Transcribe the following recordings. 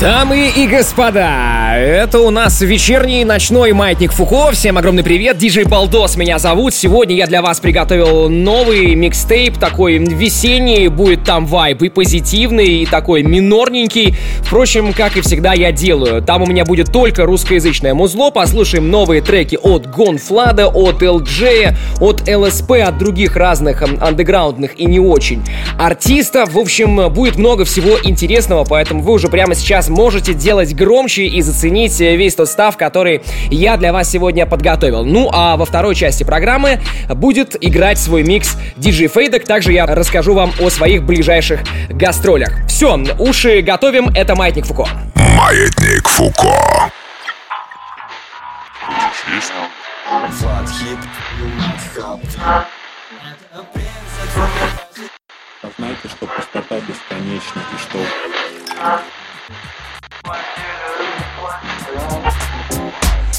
Дамы и господа, это у нас вечерний ночной маятник Фуко. Всем огромный привет, диджей Балдос меня зовут. Сегодня я для вас приготовил новый микстейп, такой весенний, будет там вайб и позитивный, и такой минорненький. Впрочем, как и всегда я делаю. Там у меня будет только русскоязычное музло. Послушаем новые треки от Гонфлада, от LJ, от ЛСП, от других разных андеграундных и не очень артистов. В общем, будет много всего интересного, поэтому вы уже прямо сейчас можете делать громче и заценить весь тот став, который я для вас сегодня подготовил. Ну а во второй части программы будет играть свой микс DJ Фейдек. Также я расскажу вам о своих ближайших гастролях. Все, уши готовим, это Маятник Фуко. Маятник Фуко. Знаете, что пустота бесконечна и что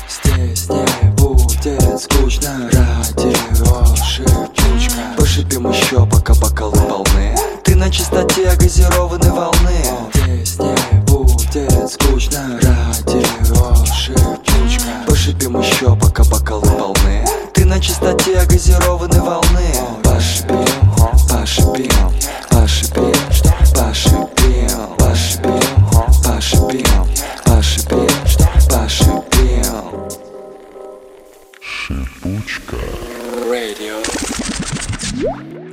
Здесь не будет скучно Радио шипучка Пошипим еще, пока бокалы полны. Ты на чистоте газированной волны. Здесь не будет скучно Радио шипучка Пошипим еще, пока бокалы полны. Ты на чистоте газированной волны. Пошипим, пошипим, пошипим, пошипим пошипим, пошипим, пошипим Шипучка.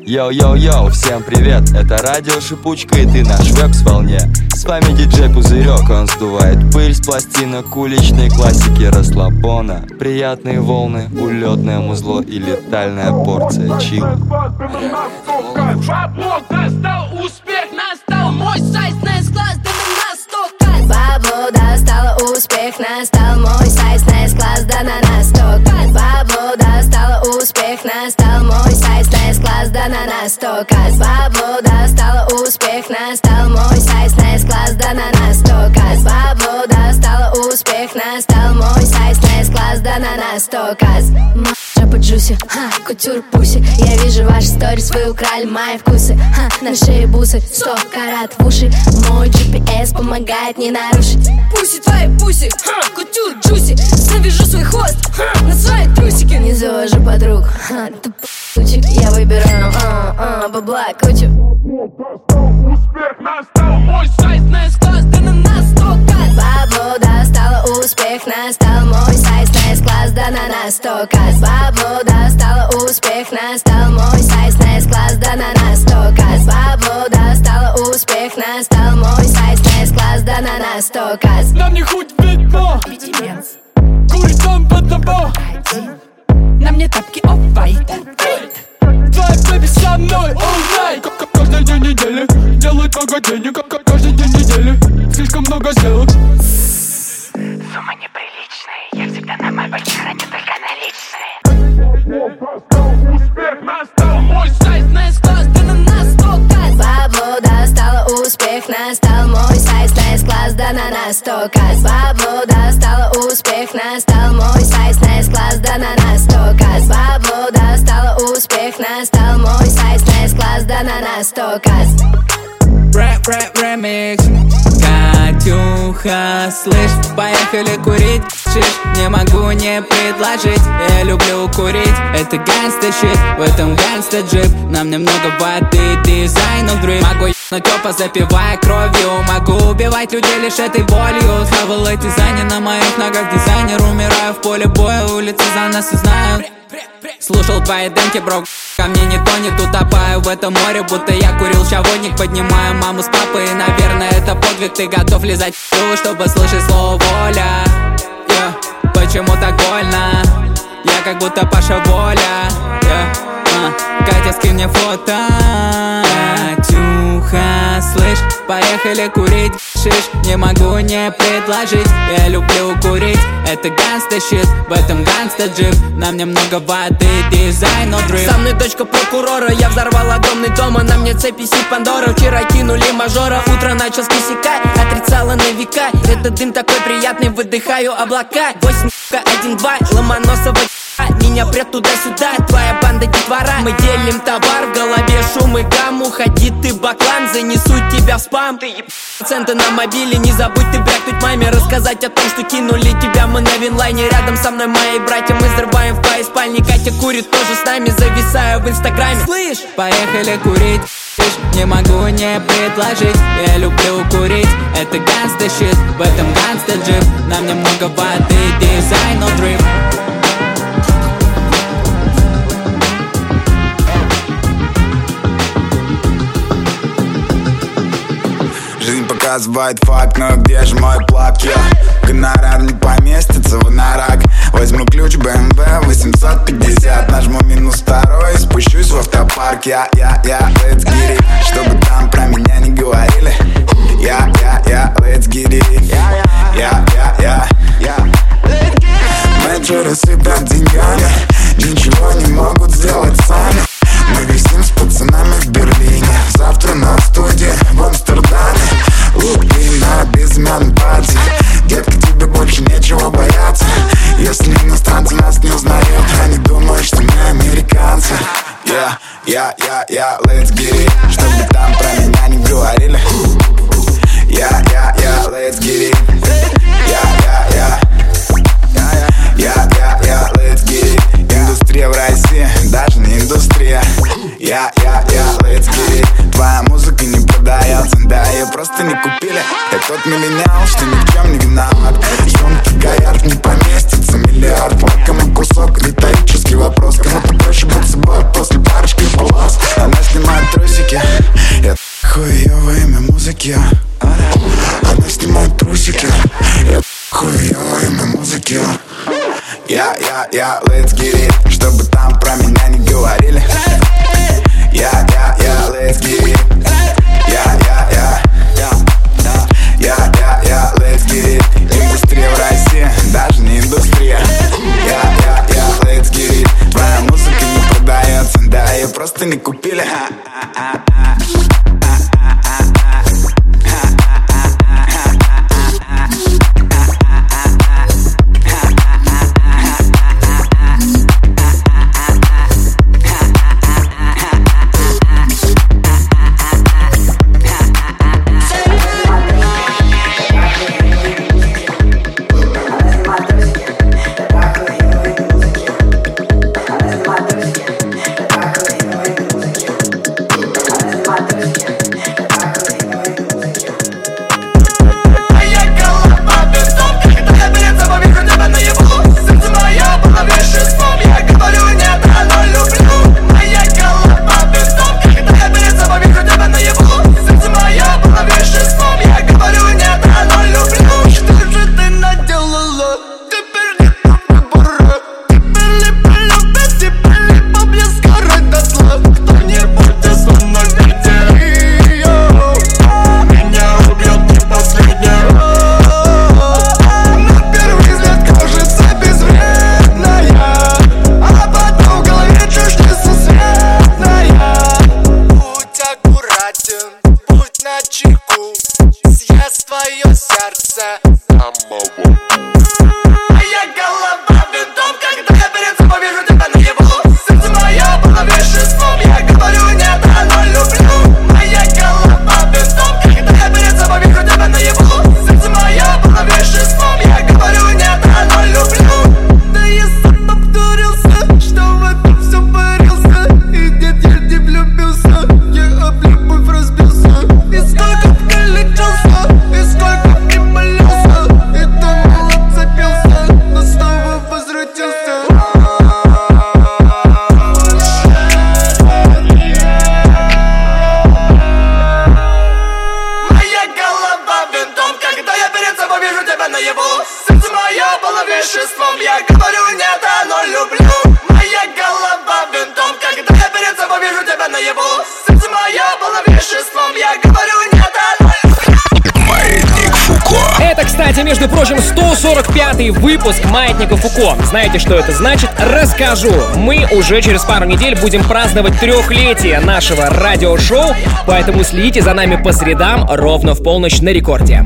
Йоу-йоу-йоу, всем привет, это радио Шипучка и ты наш векс волне С вами диджей Пузырек, он сдувает пыль с пластинок уличной классики расслабона. Приятные волны, улетное музло и летальная порция чила Бабло достал, успех настал Мой сайт на успех настал Мой сайт на класс, да на нас кайф Бабло достало, успех настал Мой сайт на класс, да на нас сто кайф Бабло достало, успех настал Мой сайт на класс, да на нас сто кайф Бабло достало, успех настал Мой сайт на класс, да на нас кайф Жопа джуси, ха, кутюр пуси. Я вижу ваши сторис, вы украли мои вкусы. Ха, на шее бусы, сто карат в уши. Мой GPS помогает не нарушить. Пуси твои пуси, ха, кутюр джуси. Завяжу свой хвост, ха, на свои трусики. Не завожу подруг, ха, тупучек Я выбираю, а, а, бабла кучу. Успех настал, мой сайт на класс, да на нас кайф Бабло достало, успех настал Мой сайт на класс, да на нас сто кайф. Бабло достало, успех настал Мой сайт на класс, да на нас сто кайф. Бабло достало, успех настал Мой сайт на класс, да на нас сто кайф. Нам не хоть ведьмо Курит там под тобой На мне тапки оф-вайт Твоя бэби со мной all night. Каждый день недели. Делает много денег К- к- Каждый день недели. Слишком много сделок. Сумма неприличная Я всегда на мой храню только наличные. Успех настал, мой сайт на класс, да на нас сто Бабло достало, успех настал. Мой сайт на класс, да на нас сто кайф. Бабло достало, успех настал. Мой сайт на класс, да на нас сто кайф. Бабло успех настал Мой сайт на класс, да на нас сто кайф. Рэп, рэп, ремикс. Катюха, слышь, поехали курить Шиш, не могу не предложить. Я люблю курить, это гангста щит В этом гангста джип Нам немного воды, дизайн of dream Могу ебнуть опа, запивая кровью. Могу убивать людей лишь этой болью. Хавал эти дизайны на моих ногах. Дизайнер, умираю в поле боя Улицы за нас и знают. Слушал твои демки, бро, ко мне не тонет Утопаю в этом море, будто я курил чаводник. Поднимаю маму с папой, наверное, это подвиг. Ты готов лизать чтобы слышать слово воля. Почему так больно? Я как будто Паша Воля Yeah. А, Катя, скинь мне фото. Катюха, слышь, поехали курить. Шиш, не могу не предложить. Я люблю курить, это гангста щит В этом гангста джип. Нам немного воды, дизайн, но дрим Со мной дочка прокурора, я взорвал огромный дом, а на мне цепи си Пандора. Вчера кинули мажора, утро начал с косяка Отрицала на века, этот дым такой приятный, выдыхаю облака. Восемь, один, два, Ломоносова Меня прет туда-сюда, твоя банда детвора Мы делим товар, в голове шум и гам Уходи ты баклан, занесу тебя в спам. Ты еб... Проценты на мобиле, не забудь ты брякнуть маме. Рассказать о том, что кинули тебя. Мы на винлайне Рядом со мной мои братья, мы взрываем в твоей спальне. Катя курит тоже с нами, зависаю в инстаграме. Слышь, поехали курить. Не могу не предложить. Я люблю курить, это ганста щит В этом ганста джип. Нам немного воды, дизайн, но дрифт показывает факт, но где же мой плак? Я гонорар не поместится в нарак. Возьму ключ BMW 850 Нажму минус второй и спущусь в автопарк. Я, я, я, let's get it. Чтобы там про меня не говорили. Я, я, я, let's get it. Я, я, я, я. Менеджеры сыпят деньгами. Ничего не могут сделать сами. Мы висим с пацанами в Берлине. Завтра на студии. В Амстердаме Лук и на безымянном пальце Детка, тебе больше нечего бояться. Если иностранцы нас не узнают Они думают, что мы американцы. Я, я, я, я, let's get it тот миллениал, что ни в чем не виноват. Сумки горят, не поместится миллиард. Вот кому кусок, риторический вопрос. Кому-то проще быть собой после парочки полос? Она снимает трусики, я хуёвое имя музыки. Она снимает трусики, я хуёвое имя музыки. Я, я, я, let's get it. Чтобы выпуск «Маятника Фуко». Знаете, что это значит? Расскажу. Мы уже через пару недель будем праздновать трехлетие нашего радиошоу, поэтому следите за нами по средам ровно в полночь на рекорде.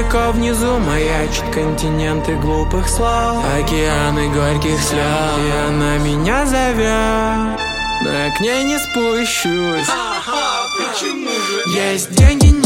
далеко внизу маячат континенты глупых слов Океаны горьких слез. И она меня зовет Но я к ней не спущусь. Есть деньги,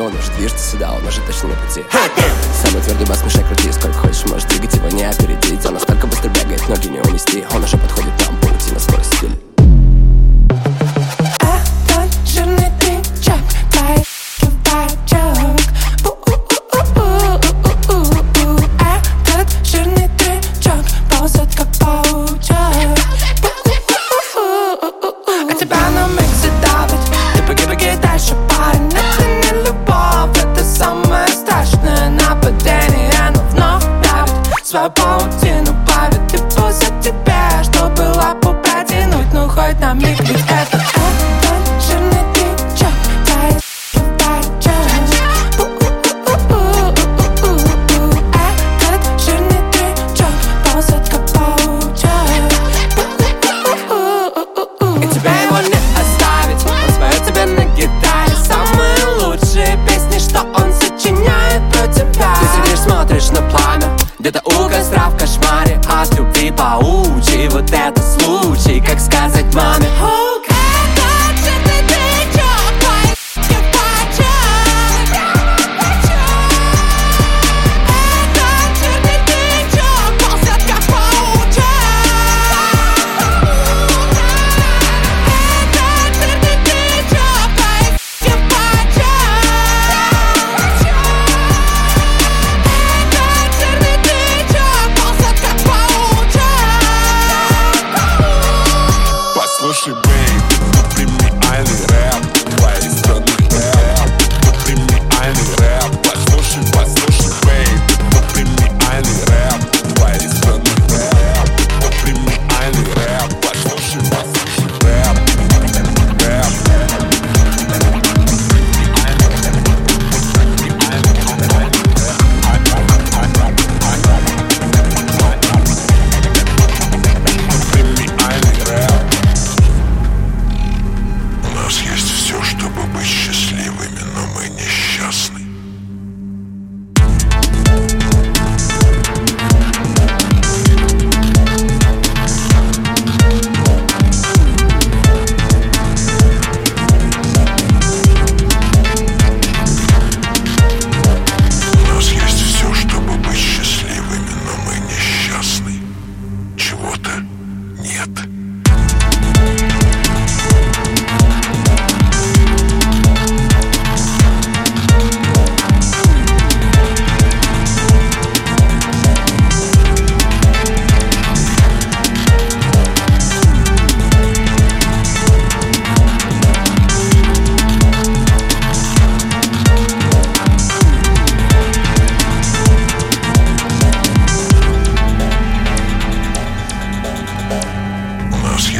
он уже движется сюда, он уже точно на пути.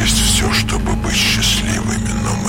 есть все, чтобы быть счастливыми, но мы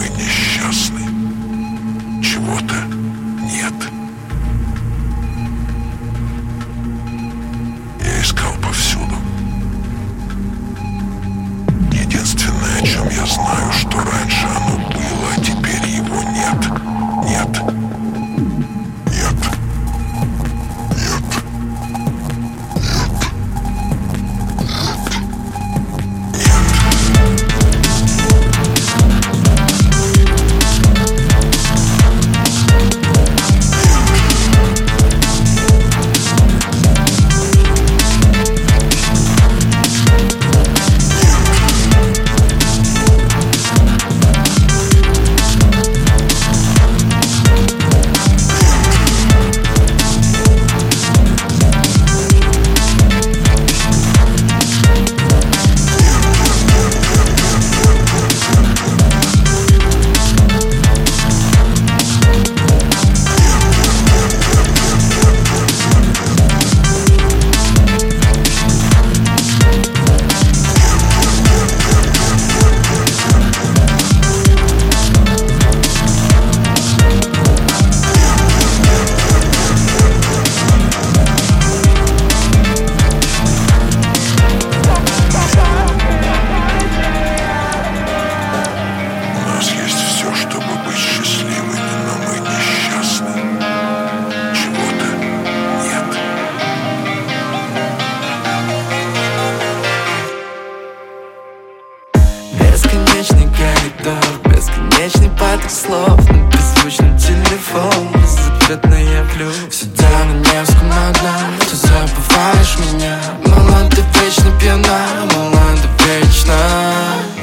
плюс Сидя на Невском одна, ты забываешь меня. Мала, ты вечно пьяна, мала, ты вечно.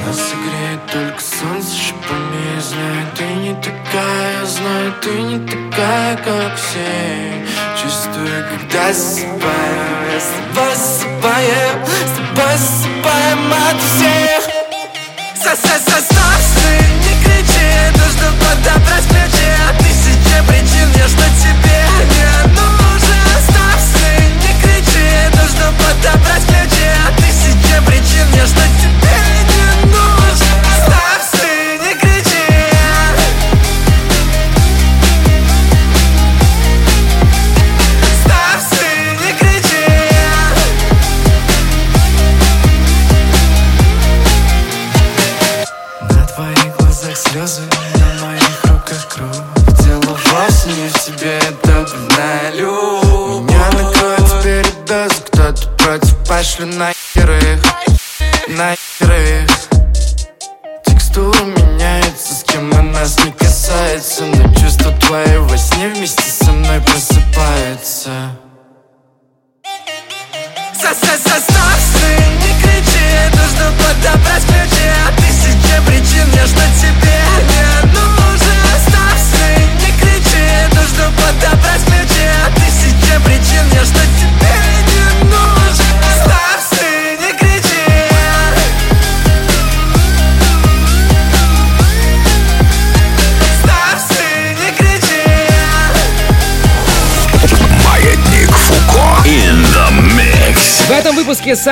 Нас согреет только солнце шипами Знаю, ты не такая, знаю, ты не такая, как все. Чувствую, когда засыпаю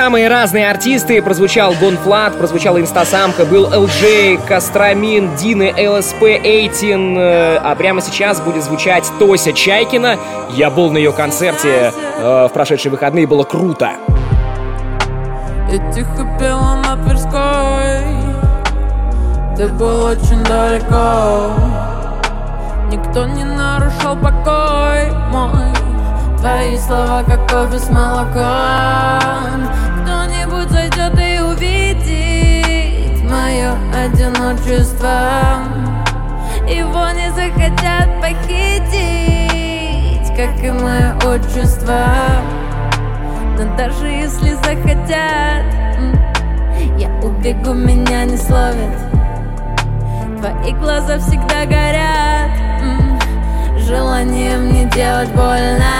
самые разные артисты. Прозвучал Гонфлат, прозвучала Инстасамка, был LJ, Костромин, Дина, ЛСП, Эйтин. э, А прямо сейчас будет звучать Тося Чайкина. Я был на ее концерте э, в прошедшие выходные, было круто. Я тихо пела на Тверской Ты был очень далеко Никто не нарушал покой мой Твои слова как кофе с молоком Мое одиночество. Его не захотят похитить Как и мое отчество. Но даже если захотят Я убегу, меня не словят. Твои глаза всегда горят Желанием не делать больно.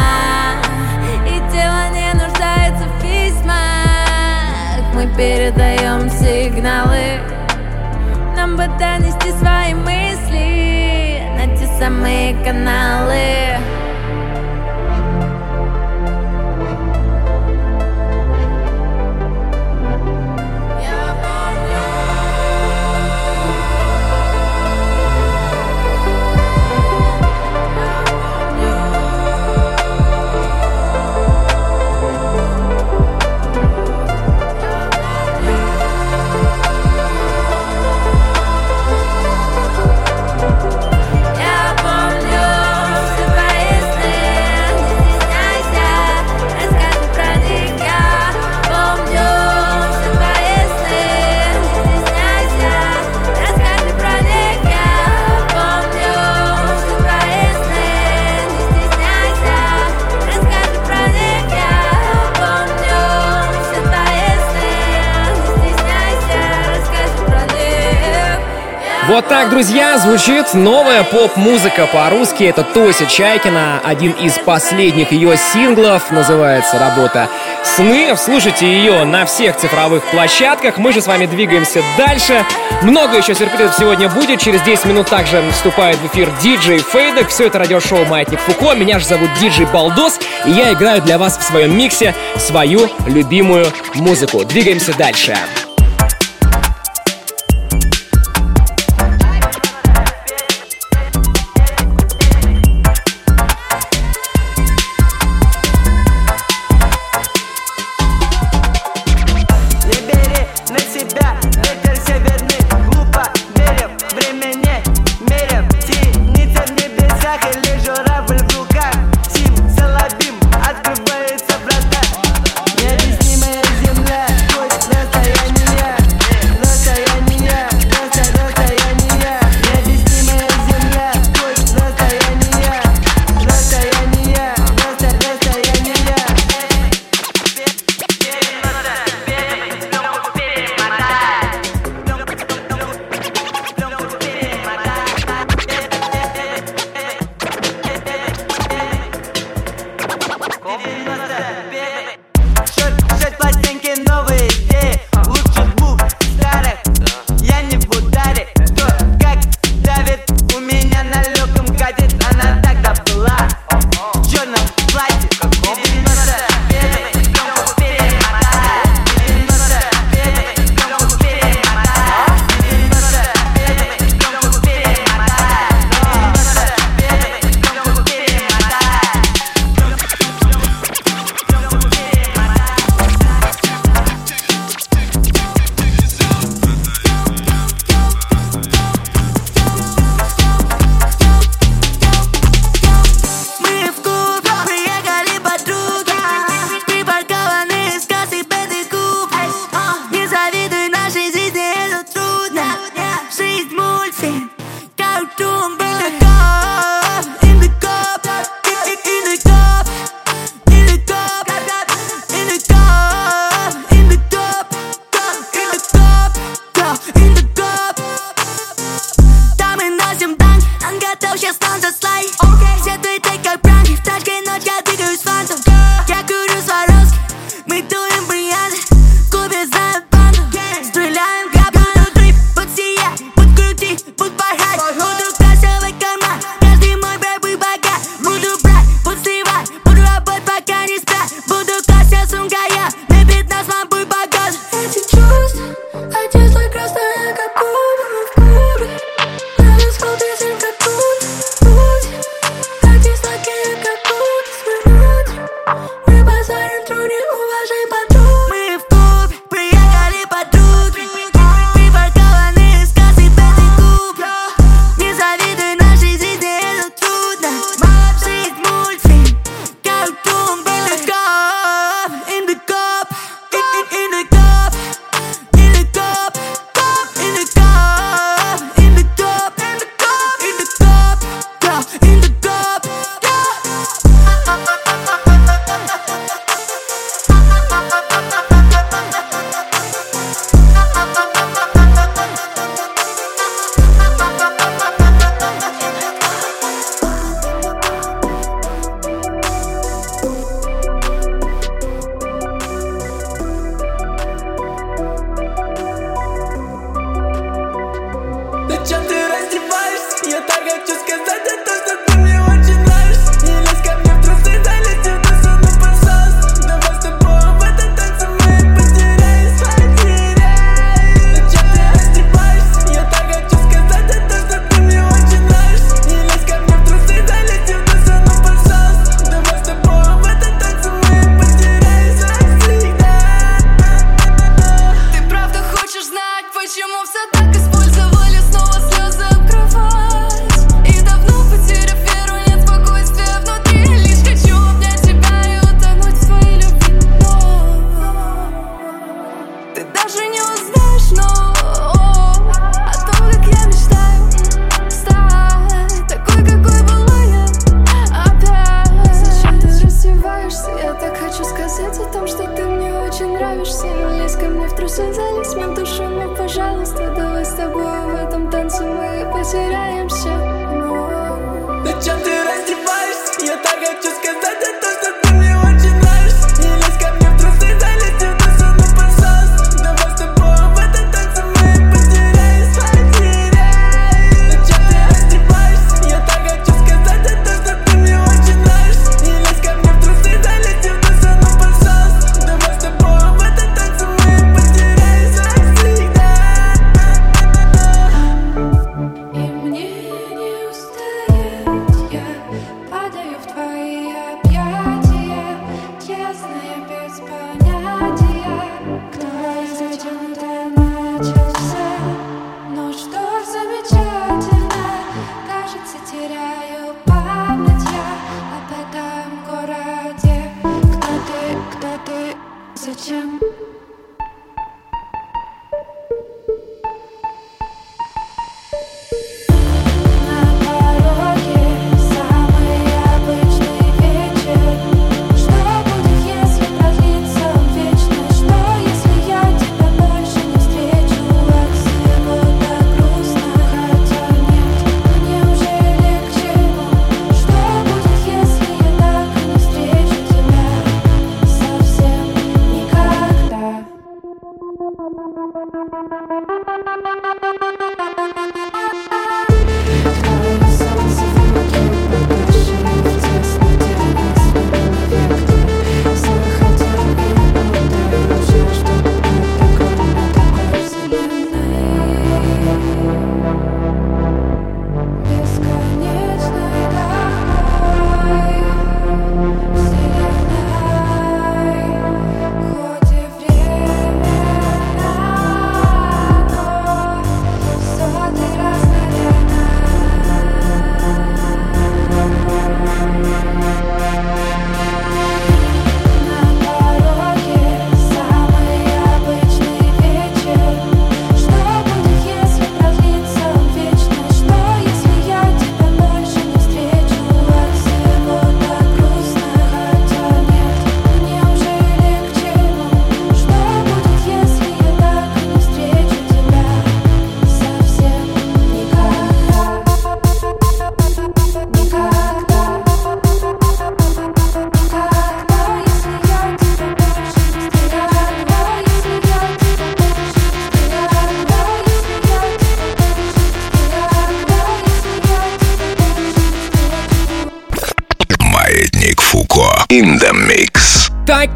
И тело не нуждается в письмах Мы передаем сигналы Нам бы донести свои мысли На те самые каналы Вот так, друзья, звучит новая поп-музыка по-русски. Это Тося Чайкина, один из последних ее синглов, называется работа «Сны». Слушайте ее на всех цифровых площадках. Мы же с вами двигаемся дальше. Много еще сюрпризов сегодня будет. Через 10 минут также вступает в эфир диджей Фейдек. Все это радиошоу «Маятник Фуко». Меня же зовут диджей Балдос, и я играю для вас в своем миксе свою любимую музыку. Двигаемся дальше. Не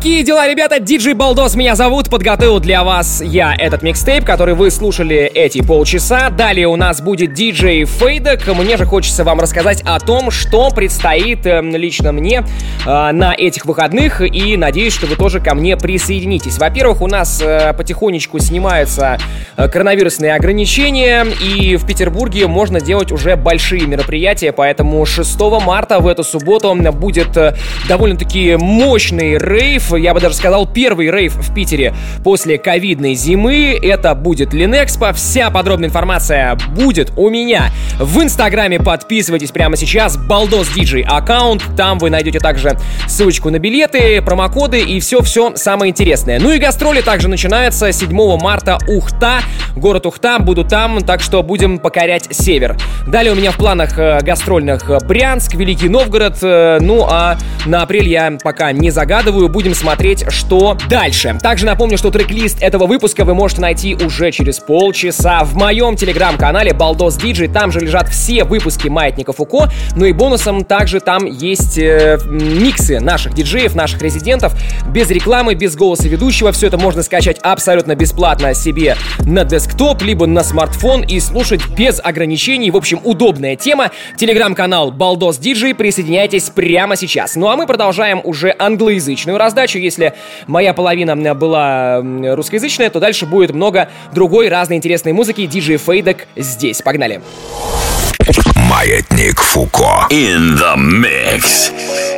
mix. Такие дела, ребята. Диджей Балдос меня зовут. Подготовил для вас я этот микстейп, который вы слушали эти полчаса. Далее у нас будет диджей Фейдек. Мне же хочется вам рассказать о том, что предстоит э, лично мне э, на этих выходных. И надеюсь, что вы тоже ко мне присоединитесь. Во-первых, у нас э, потихонечку снимаются э, коронавирусные ограничения. И в Петербурге можно делать уже большие мероприятия. Поэтому 6 марта в эту субботу будет довольно-таки мощный рейв я бы даже сказал первый рейв в Питере после ковидной зимы. Это будет Линэкспо. Вся подробная информация будет у меня в Инстаграме. Подписывайтесь прямо сейчас. Балдос Диджей аккаунт. Там вы найдете также ссылочку на билеты, промокоды и все-все самое интересное. Ну и гастроли также начинаются 7 марта Ухта. Город Ухта. Буду там, так что будем покорять север. Далее у меня в планах э, гастрольных Брянск, Великий Новгород. Э, ну а на апрель я пока не загадываю будем смотреть, что дальше. Также напомню, что трек-лист этого выпуска вы можете найти уже через полчаса в моем телеграм-канале Балдос Диджи. Там же лежат все выпуски Маятника Фуко. Ну и бонусом также там есть э, миксы наших диджеев, наших резидентов. Без рекламы, без голоса ведущего. Все это можно скачать абсолютно бесплатно себе на десктоп, либо на смартфон и слушать без ограничений. В общем, удобная тема. Телеграм-канал Балдос Диджи. Присоединяйтесь прямо сейчас. Ну а мы продолжаем уже англоязычную раздачу. Если моя половина была русскоязычная, то дальше будет много другой разной интересной музыки. Диджей Фейдек здесь. Погнали. Маятник Фуко. In the mix.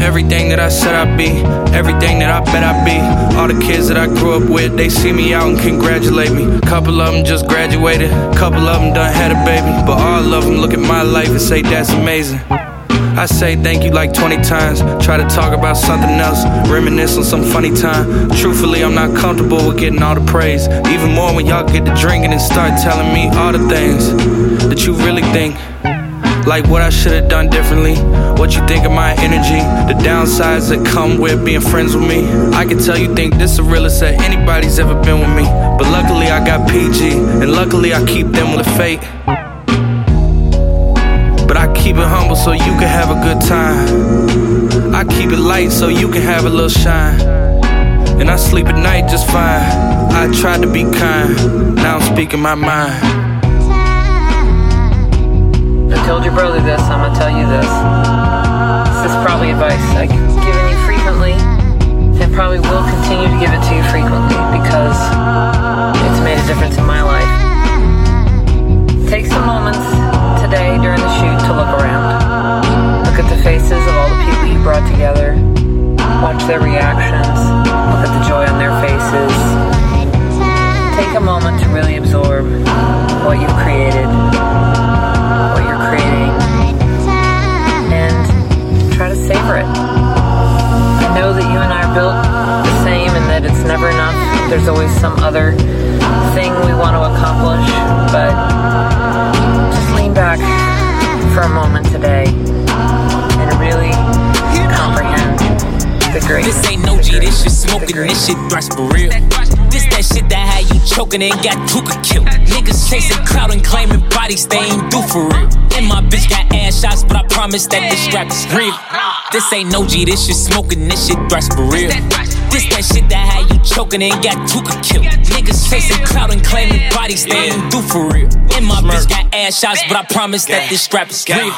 Everything that I said I'd be, everything that I bet I'd be. All the kids that I grew up with, they see me out and congratulate me. Couple of them just graduated, couple of them done had a baby. But all of them look at my life and say that's amazing. I say thank you like 20 times. Try to talk about something else, reminisce on some funny time. Truthfully, I'm not comfortable with getting all the praise. Even more when y'all get to drinking and start telling me all the things that you really think. Like what I should have done differently. What you think of my energy. The downsides that come with being friends with me. I can tell you think this the realest that anybody's ever been with me. But luckily I got PG. And luckily I keep them with fate. But I keep it humble so you can have a good time. I keep it light so you can have a little shine. And I sleep at night just fine. I tried to be kind. Now I'm speaking my mind. I told your brother this, I'm gonna tell you this. This is probably advice I've given you frequently, and probably will continue to give it to you frequently because it's made a difference in my life. Take some moments today during the shoot to look around. Look at the faces of all the people you brought together. Watch their reactions. Look at the joy on their faces. Take a moment to really absorb what you've created There's always some other thing we want to accomplish, but just lean back for a moment today and really comprehend the great. This ain't no G, this shit smoking, this shit thrash for real. This that shit that had you choking and got Tooka killed. Niggas chasing clout and claiming bodies they ain't do for real. And my bitch got ass shots, but I promise that this strap is real. This ain't no G, this shit smoking, this shit thrash for real. This that shit that had you choking and got Tooka killed. Niggas chasing clout and claiming bodies they ain't do for real. And my bitch got ass shots, but I promise that this strap is real.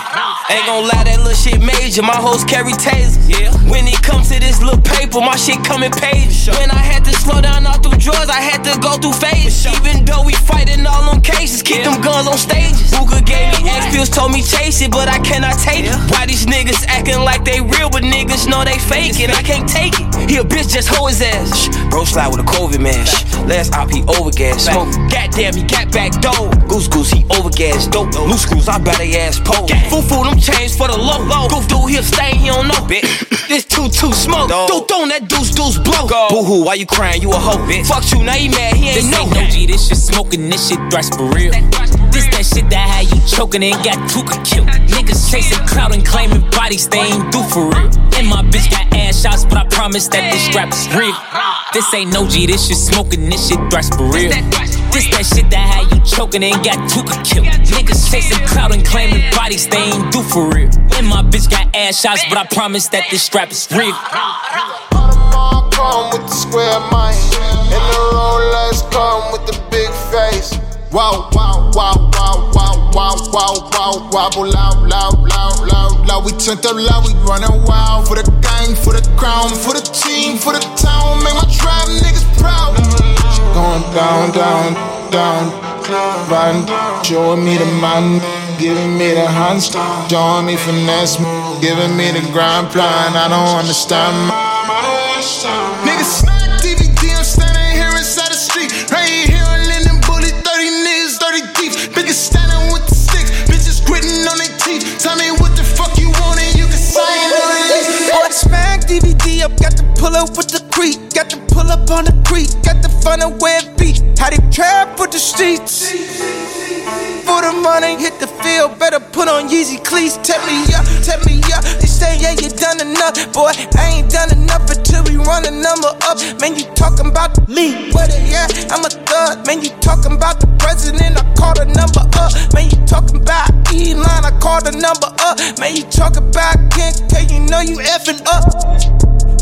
Ain't gon' lie, that little shit major. My hoes carry tasers. Yeah. When it comes to this little paper, my shit come in pages. When I had to slow down all through drawers, I had to go through phases. Even though we fighting all them cases, keep them guns on stages. Booga gave me X pills, told me chase it, but I cannot take it. Why these niggas acting like they real, but niggas know they fake it? I can't take it. He a bitch, just hoe his ass. Shh. Bro slide with a COVID mash. Last op, he overgas. Smoke. Goddamn, he got back dough. Goose goose, he overgas. Dope. Loose screws, I bet they ass pole. Foo foo, them chains for the low. low. Goof dude, he'll stay, he don't know. Bitch. this too too smoke. Dude, don't that deuce deuce blow. Boo hoo, why you crying? You a hoe, bitch. Fuck you, now he mad, he ain't This know ain't no G, this shit smoking, this shit thrash for real. This that shit that had you choking and got Tooka killed. Niggas chasing clout and claiming bodies they ain't do for real. And my bitch got ass shots, but I promise that this strap is real. This ain't no G, this shit smoking, this shit thrash for real. This that shit that had you choking and got Tooka killed. Niggas chasing clout and claiming bodies they ain't do for real. And my bitch got ass shots, but I promise that this strap is real. Come with the square mind, and the Rolex come with the big face. Wow, wow, wow, wow, wow, wow, wow, wow, wobble loud, loud, loud, loud, loud. We turned up loud, we running wild for the gang, for the crown, for the team, for the town. Make my tribe niggas proud. Going down, down, down, riding, showing me the man, giving me the hands, showing me finesse, giving me the grind plan. I don't understand. Niggas smack DVD, I'm standing here inside the street. Right here on Linden Bully, 30 niggas, 30 deep. Bitches standing with the sticks, bitches gritting on their teeth. Tell me what the fuck you want and you can sign the release. Boy, smack DVD up, got to pull up with the creek, got to pull up on the creek, got to find a where it be. How they trap with the streets. For the money, hit the field, better put on Yeezy cleats. Tell me yeah, tell me yeah. They say yeah, you done enough, boy. I ain't done enough until we run the number up. Man, you talking about me, but yeah, I'm a thug. Man, you talking about the president, I call the number up. Man, you talking about Elon, I call the number up. Man, you talking about Ken K, you know you effing up.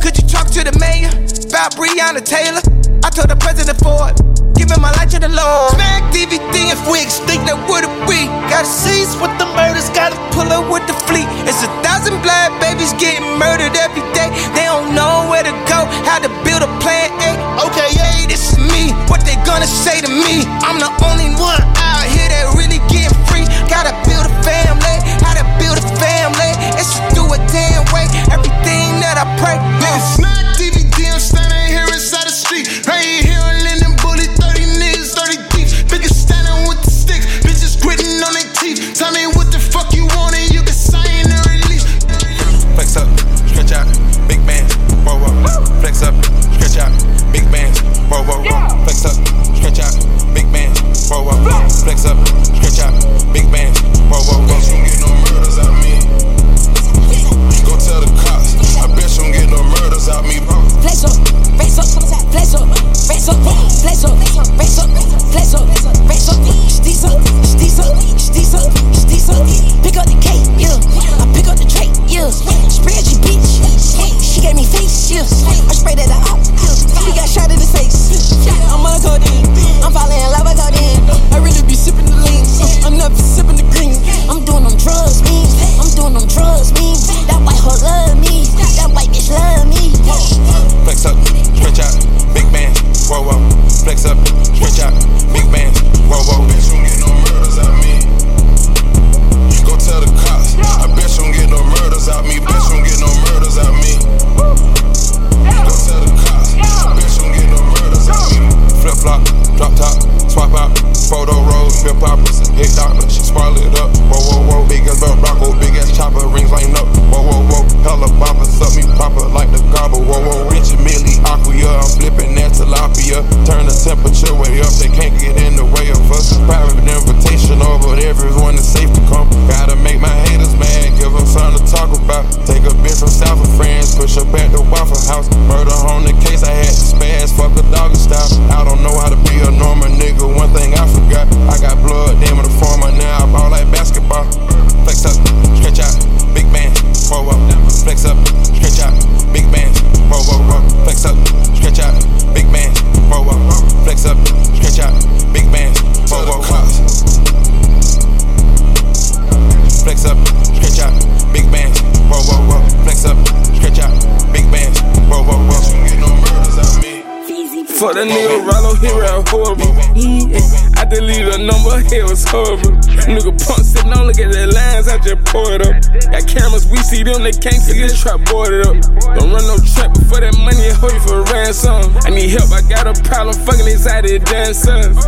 Could you talk to the mayor about Breonna Taylor? I told the president for it. Giving my life to the Lord. Smack DVD and wigs, think that would it be? Got seats with the murders, gotta pull up with the fleet. It's a thousand black babies getting murdered every day. They don't know where to go, how to build a plan A. Okay, yeah, this is me. What they gonna say to me? I'm the only one out here that really getting free. Gotta build a family, how to build a family. It's do it damn way. Everything that I pray. Niggas smack DVD, I'm standing a it was horrible. Nigga punk sitting on, look at the lines, I just pour it up. Got cameras, we see them, they can't see this trap boarded up. Don't run no trap before that money, hold you for ransom. I need help, I got a problem, fucking inside the damn.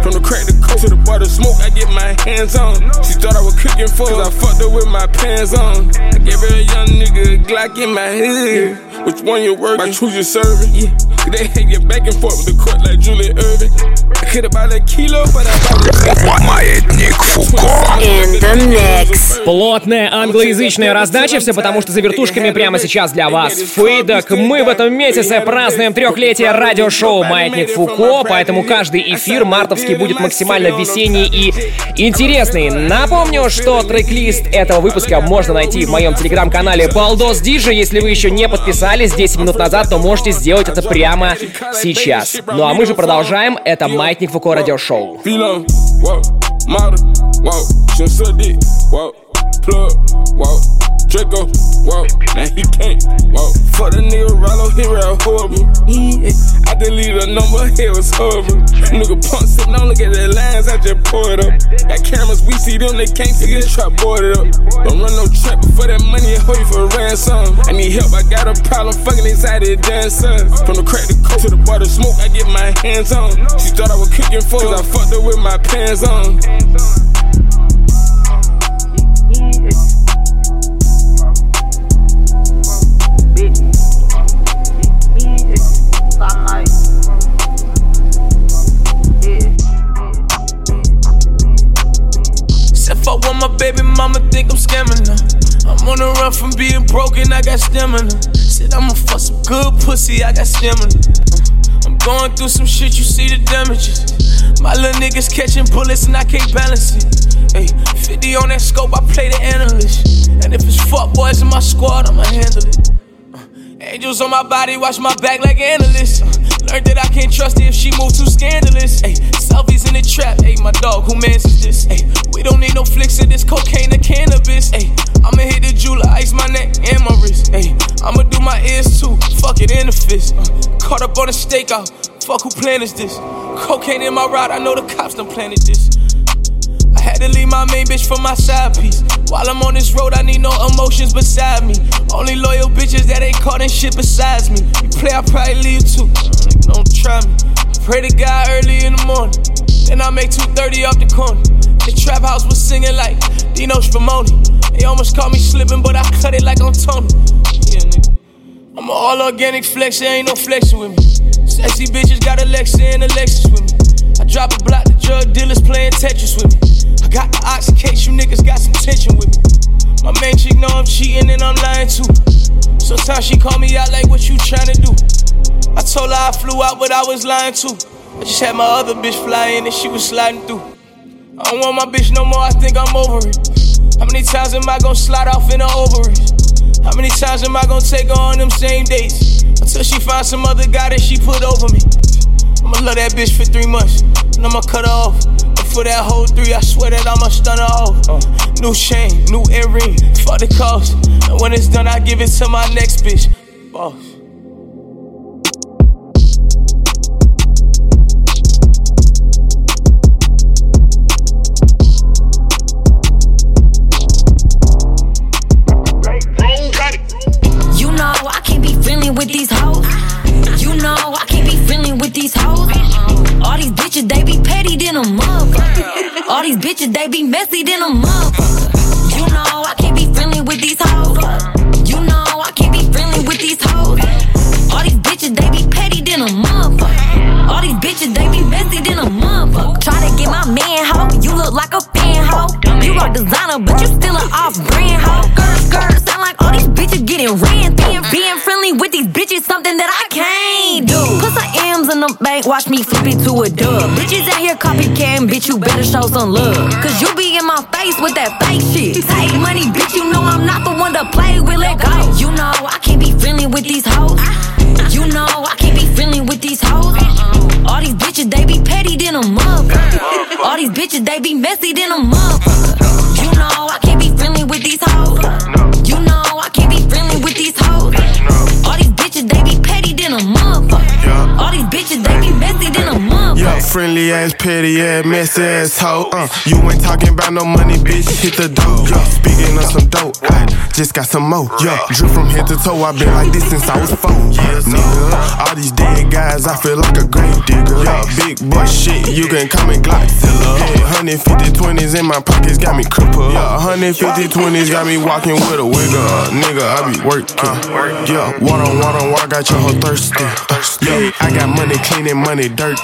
From the crack the coke to the bar, the smoke, I get my hands on. She thought I was cooking for, cause I fucked her with my pants on. I gave her a young nigga a Glock in my head. Which one you working? My truth you serving? Yeah. They hate you back and forth with the court like Kyrie Irving. I could've bought a kilo, but I bought Маятник Фуко. In the mix. Плотная англоязычная раздача, все потому что за вертушками прямо сейчас для вас фейдок. Мы в этом месяце празднуем трехлетие радиошоу «Маятник Фуко», поэтому каждый эфир мартовский будет максимально весенний и интересный. Напомню, что трек-лист этого выпуска можно найти в моем телеграм-канале Балдос Диджи. Если вы еще не подписались 10 минут назад, то можете сделать это прямо сейчас. Ну а мы же продолжаем. Это «Маятник Фуко» радиошоу. Whoa, model, whoa, just suck dick, whoa, plug, whoa, Draco, whoa, now he can't, whoa. Fuck the nigga Rollo, he real horrible. I deleted a number, it was horrible. Nigga punk sitting on, look at the lines, I just pour it up. Got cameras, we see them, they can't see this trap boarded up. Don't run no trap for that money, I hold you for ransom. I need help, I got a problem, fucking inside of damn. From the crack to coke to the bar to smoke, I get my hands on. She thought I was cooking for her, I fucked her with my pants on. Baby mama think I'm scamming her. I'm on the run from being broken, I got stamina. Said I'ma fuck some good pussy, I got stamina. Uh, going through some shit, you see the damages. My little niggas catching bullets and I can't balance it. Hey, 50 on that scope, I play the analyst. And if it's fuck boys in my squad, I'ma handle it. Angels on my body, watch my back like analysts. Uh, learned that I can't trust her if she move too scandalous. Ay, selfies in the trap, hey, my dog, who mans is this? Ay, we don't need no flicks of this cocaine or cannabis. Ay, I'ma hit the jeweler, ice my neck and my wrist. Ay, I'ma do my ears too, fuck it in the fist. Uh, caught up on a stakeout, fuck who planted this? Cocaine in my ride, I know the cops done planted this. Had to leave my main bitch for my side piece. While I'm on this road, I need no emotions beside me. Only loyal bitches that ain't caught in shit besides me. You play, I probably leave too. Don't try me. Pray to God early in the morning. Then I make 230 off the corner. The trap house was singing like Dino Spumoni. They almost caught me slipping, but I cut it like I'm Tony. Yeah, nigga. I'm a all organic flex, there ain't no flexing with me. Sexy bitches got Alexa and a Lexus with me. I drop a block, the drug dealers playing Tetris with me. Got the ox in case you niggas got some tension with me. My main chick know I'm cheating and I'm lying too. Sometimes she call me out like, what you tryna do? I told her I flew out, but I was lying too. I just had my other bitch fly in and she was sliding through. I don't want my bitch no more, I think I'm over it. How many times am I gonna slide off in her ovaries? How many times am I gonna take her on them same dates? Until she finds some other guy that she put over me. I'ma love that bitch for three months, and I'ma cut her off. For that whole three, I swear that I'ma stun her off. Uh, new chain, new earring, fuck the cost. And when it's done, I give it to my next bitch. Boss. All these bitches they be messy than a motherfucker. You know I can't be friendly with these hoes. You know I can't be friendly with these hoes. All these bitches they be petty than a motherfucker. All these bitches they be messy than a motherfucker. Try to get my man hoe, you look like a fan hoe. You rock designer, but you still an off-brand hoe. Skirt, skirt, sound like all these bitches getting ran. Being, being friendly with these bitches, something that I can't in the bank, watch me flip it to a dub. Bitches out here copycatting, bitch, you better show some love. Cause you be in my face with that fake shit. Take money, bitch, you know I'm not the one to play with, let go. You know I can't be friendly with these hoes. You know I can't be friendly with these hoes. All these bitches, they be petty than a motherfucker. All these bitches, they be messy than a motherfucker. Friendly ass, petty ass, messy ass hoe. Uh, you ain't talking about no money, bitch. Hit the dough. Yeah, speaking of some dope, I just got some more. Yeah, drip from head to toe. i been like this since I was four. Nigga, all these dead guys, I feel like a grave digger. Yeah, big boy shit, you can call me Glockzilla. Yeah, 150 20s in my pockets got me crippled. Yeah, 150 20s got me walking with a wigger. Nigga, I be working. Yeah, water, water, water, got your hoe thirsty. Yeah, I got money clean and money dirty.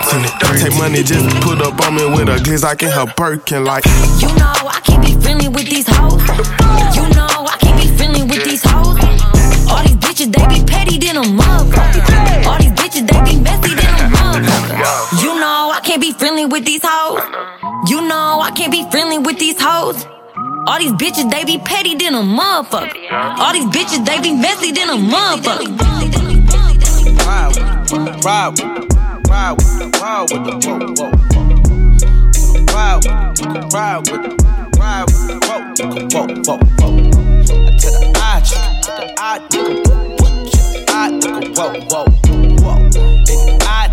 Take money just put up on me with a glizz, I can help Birkin like. You know I can't be friendly with these hoes. You know I can't be friendly with these hoes. All these bitches, they be petty than a motherfucker. All these bitches, they be messy than a motherfucker. You know I can't be friendly with these hoes. You know I can't be friendly with these hoes. All these bitches, they be petty than a motherfucker. All these bitches, they be messy than a motherfucker. Ride, ride, ride, with the whoa, whoa. whoa. Ride, with, ride with the ride with the whoa, whoa, whoa, whoa. To the eye, to the eye, nigga, eye, nigga, whoa, whoa, whoa. Nigga, eye,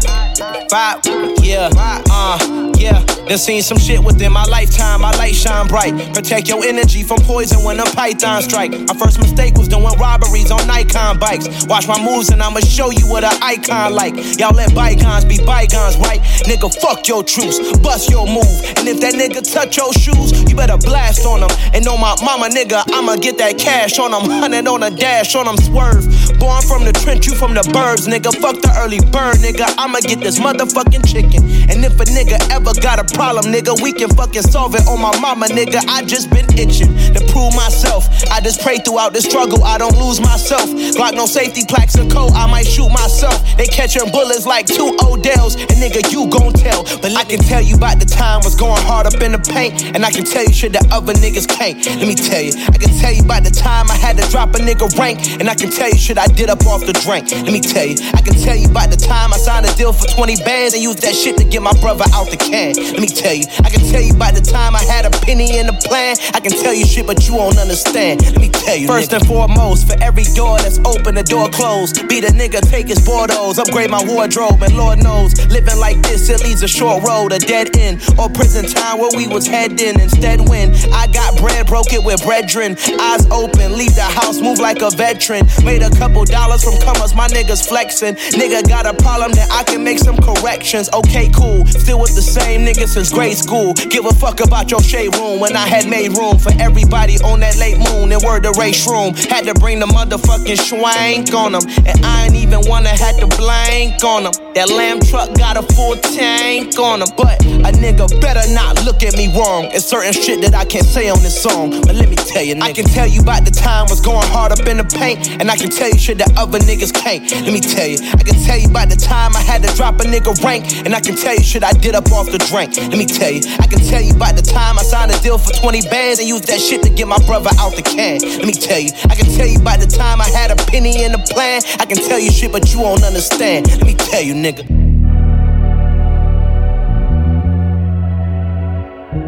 vibe, yeah, uh, yeah. Done seen some shit within my lifetime. My light shine bright. Protect your energy from poison when a python strike. My first mistake was doing robberies on Nikon bikes. Watch my moves and I'ma show you what an icon like. Y'all let bygones be bygones, right? Nigga, fuck your truce. Bust your move. And if that nigga touch your shoes, you better blast on him. And on my mama, nigga, I'ma get that cash on him. Hundred on a dash on him, swerve. Born from the trench, you from the burbs, nigga. Fuck the early bird, nigga. I'ma get this motherfucking chicken. And if a nigga ever got a problem, nigga, we can fucking solve it on my mama, nigga. I just been itching to prove myself. I just pray throughout the struggle, I don't lose myself. Glock no safety plaques and coat, I might shoot myself. They catching bullets like two Odells, and nigga, you gon' tell. But I can tell you about the time was going hard up in the paint, and I can tell you shit that other niggas can't. Let me tell you, I can tell you about the time I had to drop a nigga rank, and I can tell you shit I did up off the drink. Let me tell you, I can tell you about the time I signed a deal for 20 bands and used that shit to get my brother out the can. Let me tell you, I can tell you by the time I had a penny in the plan. I can tell you shit, but you won't understand. Let me tell you. First and foremost, for every door that's open, the door closed. Be the nigga, take his Bordeaux, upgrade my wardrobe, and Lord knows, living like this, it leads a short road, a dead end, or prison time where we was heading. Instead, when I got bread, broke it with brethren. Eyes open, leave the house, move like a veteran. Made a couple dollars from comers, my niggas flexing. Nigga got a problem, that I can make some corrections. Okay, cool. Still with the same niggas since grade school. Give a fuck about your shade room when I had made room for everybody on that late moon and word the race room. Had to bring the motherfucking schwank on them. And I ain't even wanna had to blank on them. That lamb truck got a full tank on them. But a nigga better not look at me wrong. It's certain shit that I can't say on this song. But let me tell you, nigga. I can tell you about the time was going hard up in the paint. And I can tell you shit that other niggas can't. Let me tell you, I can tell you about the time I had to drop a nigga rank, and I can tell you shit I did up off the drink. Let me tell you, I can tell you by the time I signed a deal for 20 bands and used that shit to get my brother out the can. Let me tell you, I can tell you by the time I had a penny in the plan, I can tell you shit, but you won't understand. Let me tell you, nigga.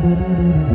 Thank you.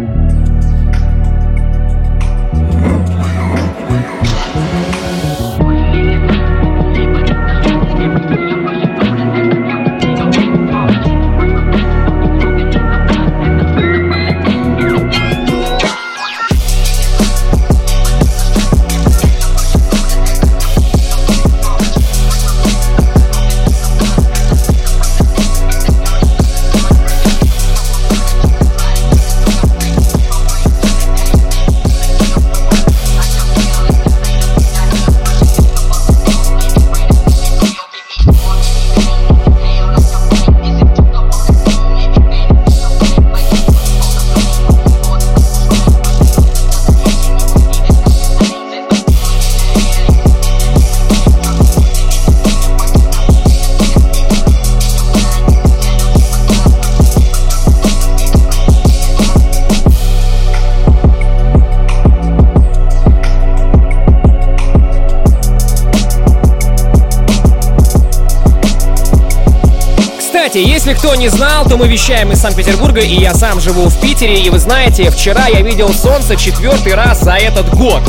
Если кто не знал, то мы вещаем из Санкт-Петербурга, и я сам живу в Питере, и вы знаете, вчера я видел солнце четвертый раз за этот год.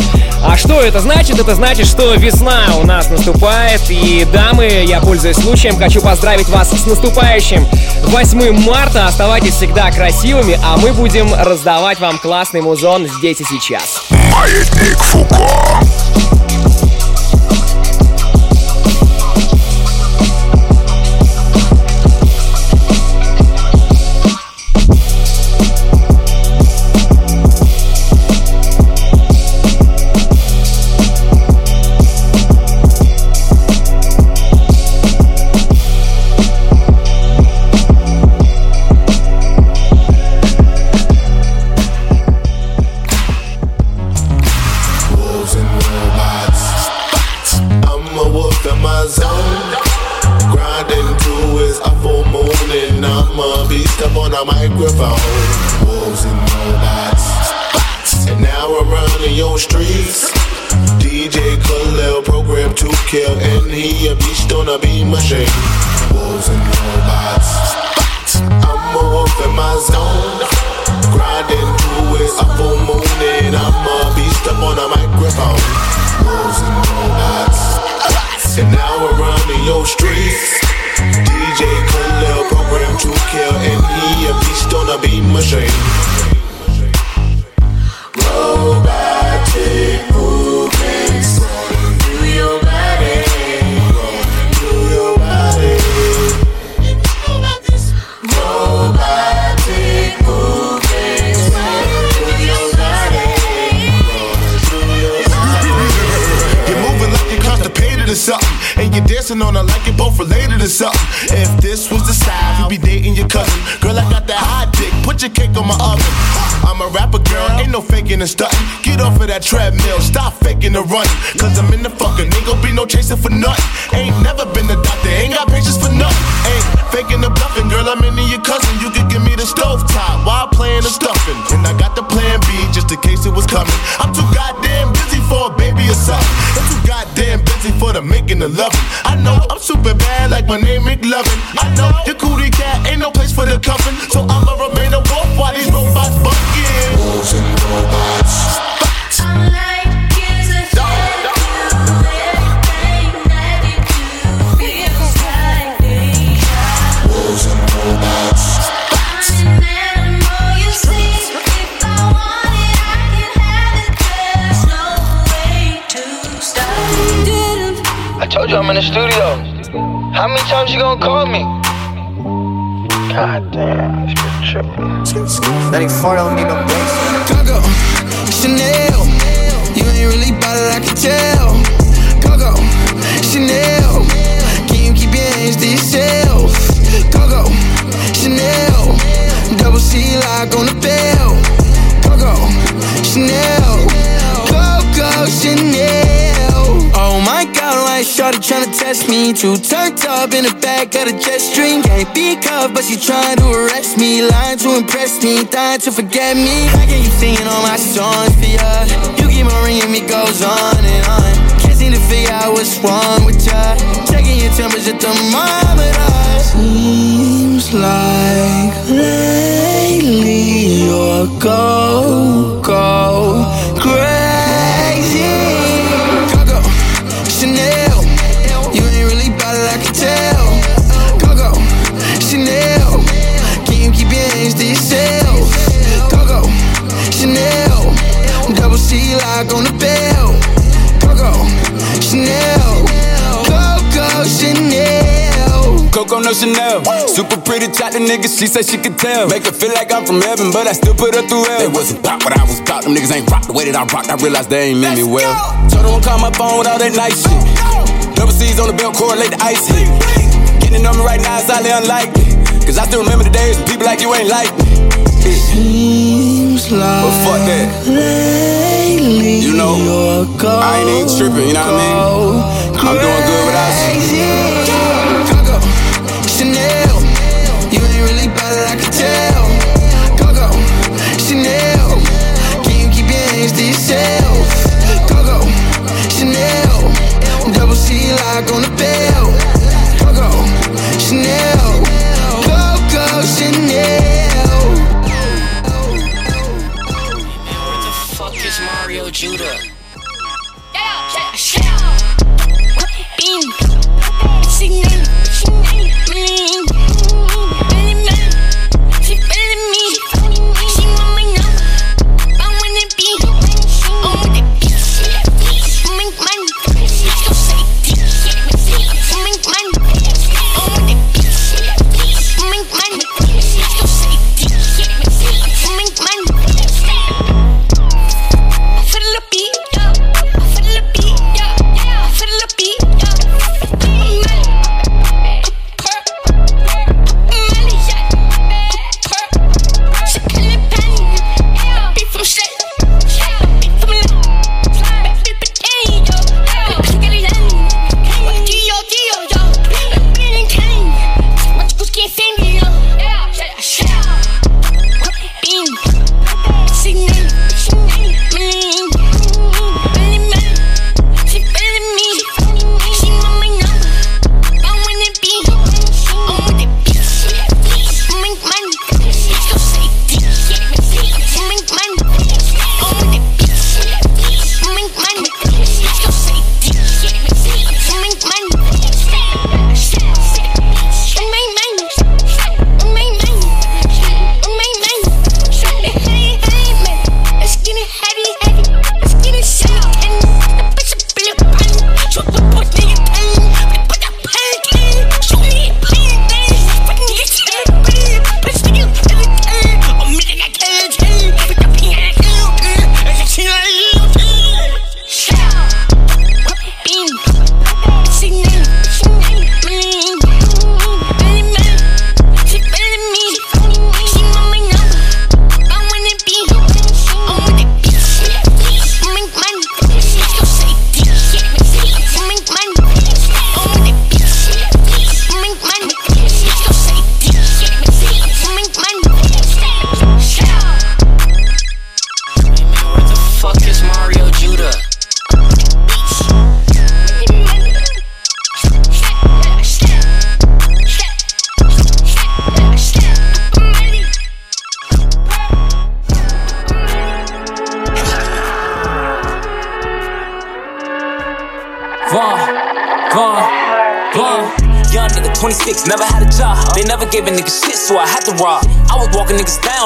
А что это значит? Это значит, что весна у нас наступает, и дамы, я пользуясь случаем, хочу поздравить вас с наступающим 8 марта. Оставайтесь всегда красивыми, а мы будем раздавать вам классный музон здесь и сейчас. Маятник Фуко. Running your streets. DJ Khalil program to kill, and he a beast on a beam machine. Wolves and robots. I'm wolf in my zone. Grinding through his a full moon, and I'm a beast up on a microphone. Wolves and robots. And now we're running your streets. DJ Khalil program to kill, and he a beast on a beam machine. You're dancing on it like you're both related or something. If this was the style, you'd be dating your cousin. Girl, I got that hot dick. Put your cake on my oven. I'm a rapper, girl. Ain't no faking and stunting. Get off of that treadmill. Stop faking the running. Cause I'm in the fucking. Ain't gon' be no chasing for nothing. Ain't never been a doctor. Ain't got patience for nothing. Ain't faking the bluffing. Girl, I'm into your cousin. You could give me the stove top while playing the stuffing. And I got the plan B just in case it was coming. I'm too goddamn busy for a baby or something. I'm making the loving. I know I'm super bad like my name McLovin. I know your cootie cat ain't no place for the cuffing. So I'ma remain told you I'm in the studio. How many times you gonna call me? God damn, this bitch tripping. That ain't far, don't need no bass. Coco, Chanel. You ain't really bout it, I can tell. Coco, Chanel. Can you keep your hands to yourself? Coco, Chanel. Double C lock on the bell. Coco, Chanel. Coco, Chanel. Oh my god, like shorty tryna test me. Too turned up in the back of the jet stream. Can't be cuffed, but she trying to arrest me. Lying to impress me, dying to forget me. I can keep singing all my songs for ya. You keep on ringing me, goes on and on. Can't seem to figure out what's wrong with ya. Checking your temperature thermometer. Seems like lately you're go go crazy. Coco no Chanel. Super pretty, chat the nigga, she said she could tell. Make her feel like I'm from heaven, but I still put her through hell. They wasn't pop what I was pop. Them niggas ain't rock the way that I rocked. I realized they ain't mean me well. Told her don't call my phone with all that nice shit. Double C's on the belt, correlate the ice hit. Getting on me right now is highly unlikely. Cause I still remember the days when people like you ain't like me. Seems like But fuck that. lately You know, I ain't even tripping, you know what I mean? I'm doing good without you. Yourself? Coco, Chanel. Double C lock on the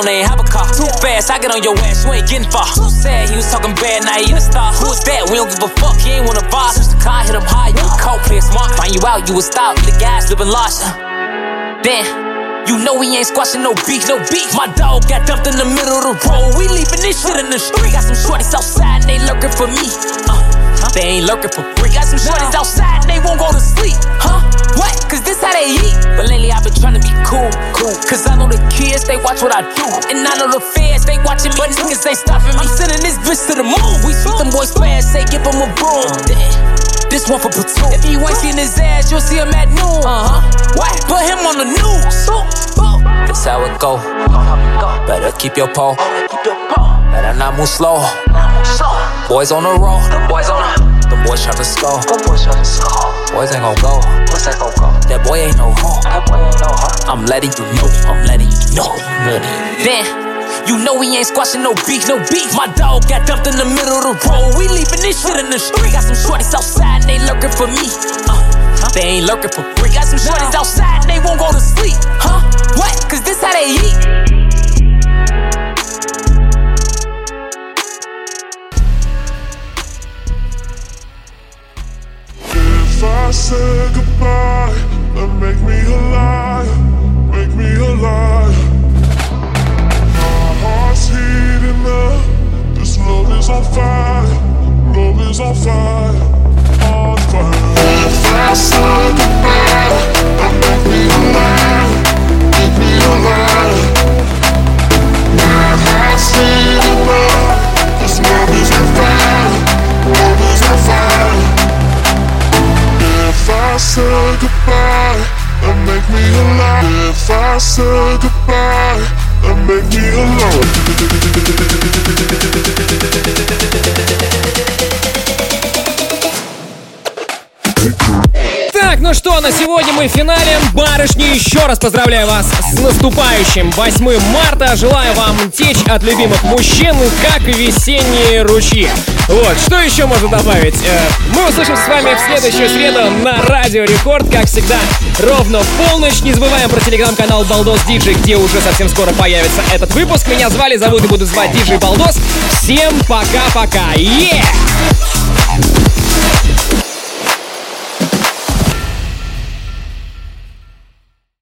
down, they a car. Too fast, I get on your ass, you ain't getting far. Too sad, he was talking bad, now he in the star. Who is that? We don't give a fuck, he ain't wanna boss. Switch the car, hit him high, you cold, play smart. Find you out, you a stop, the guys living large. Damn. You know we ain't squashing no beef, no beef. My dog got dumped in the middle of the road. We leaving this shit in the street. Got some shorties outside and they lurking for me. Uh, they ain't lurking for free. Got some shorties outside and they won't go to sleep. Cause this how they eat. But lately I've been trying to be cool, cool. Cause I know the kids, they watch what I do. And I know the feds, they watching me. But niggas ain't stopping me. I'm sending this bitch to the moon. We sweep them boys fast, say give them a broom. Damn. This one for platoon. If you ain't seen his ass, you'll see him at noon. Uh huh. What? Put him on the news. That's how it go. Better keep your pole. Better not move slow. Boys on the road. Boys on the. The boys try to score. Boys ain't gon' go. That boy ain't no hoe. I'm letting you know. I'm letting you know. Then. You know we ain't squashing no beef, no beef. My dog got dumped in the middle of the road. We leaving this shit in the street. Got some shorties outside and they lurking for me. Uh, they ain't lurking for free. Got some shorties outside and they won't go to sleep. Huh? What? Cause this how they eat. Say goodbye, then make me a liar, make me a liar. My heart's heating up, this love is on fire, love is on fire, on fire. If I say goodbye, then make me a liar, make me a liar. My heart's heating up, this love is on fire, love is on fire. I say goodbye, and make me alive. If I say goodbye, and make me alive. Так, ну что, на сегодня мы в финале. Барышни, еще раз поздравляю вас с наступающим 8 марта. Желаю вам течь от любимых мужчин, как весенние ручьи. Вот, что еще можно добавить? Э, Мы услышимся с вами в следующую среду на Радио Рекорд, как всегда, ровно в полночь. Не забываем про телеграм-канал Балдос Диджей, где уже совсем скоро появится этот выпуск. Меня звали, зовут и буду звать Диджей Балдос. Всем пока-пока. Yeah!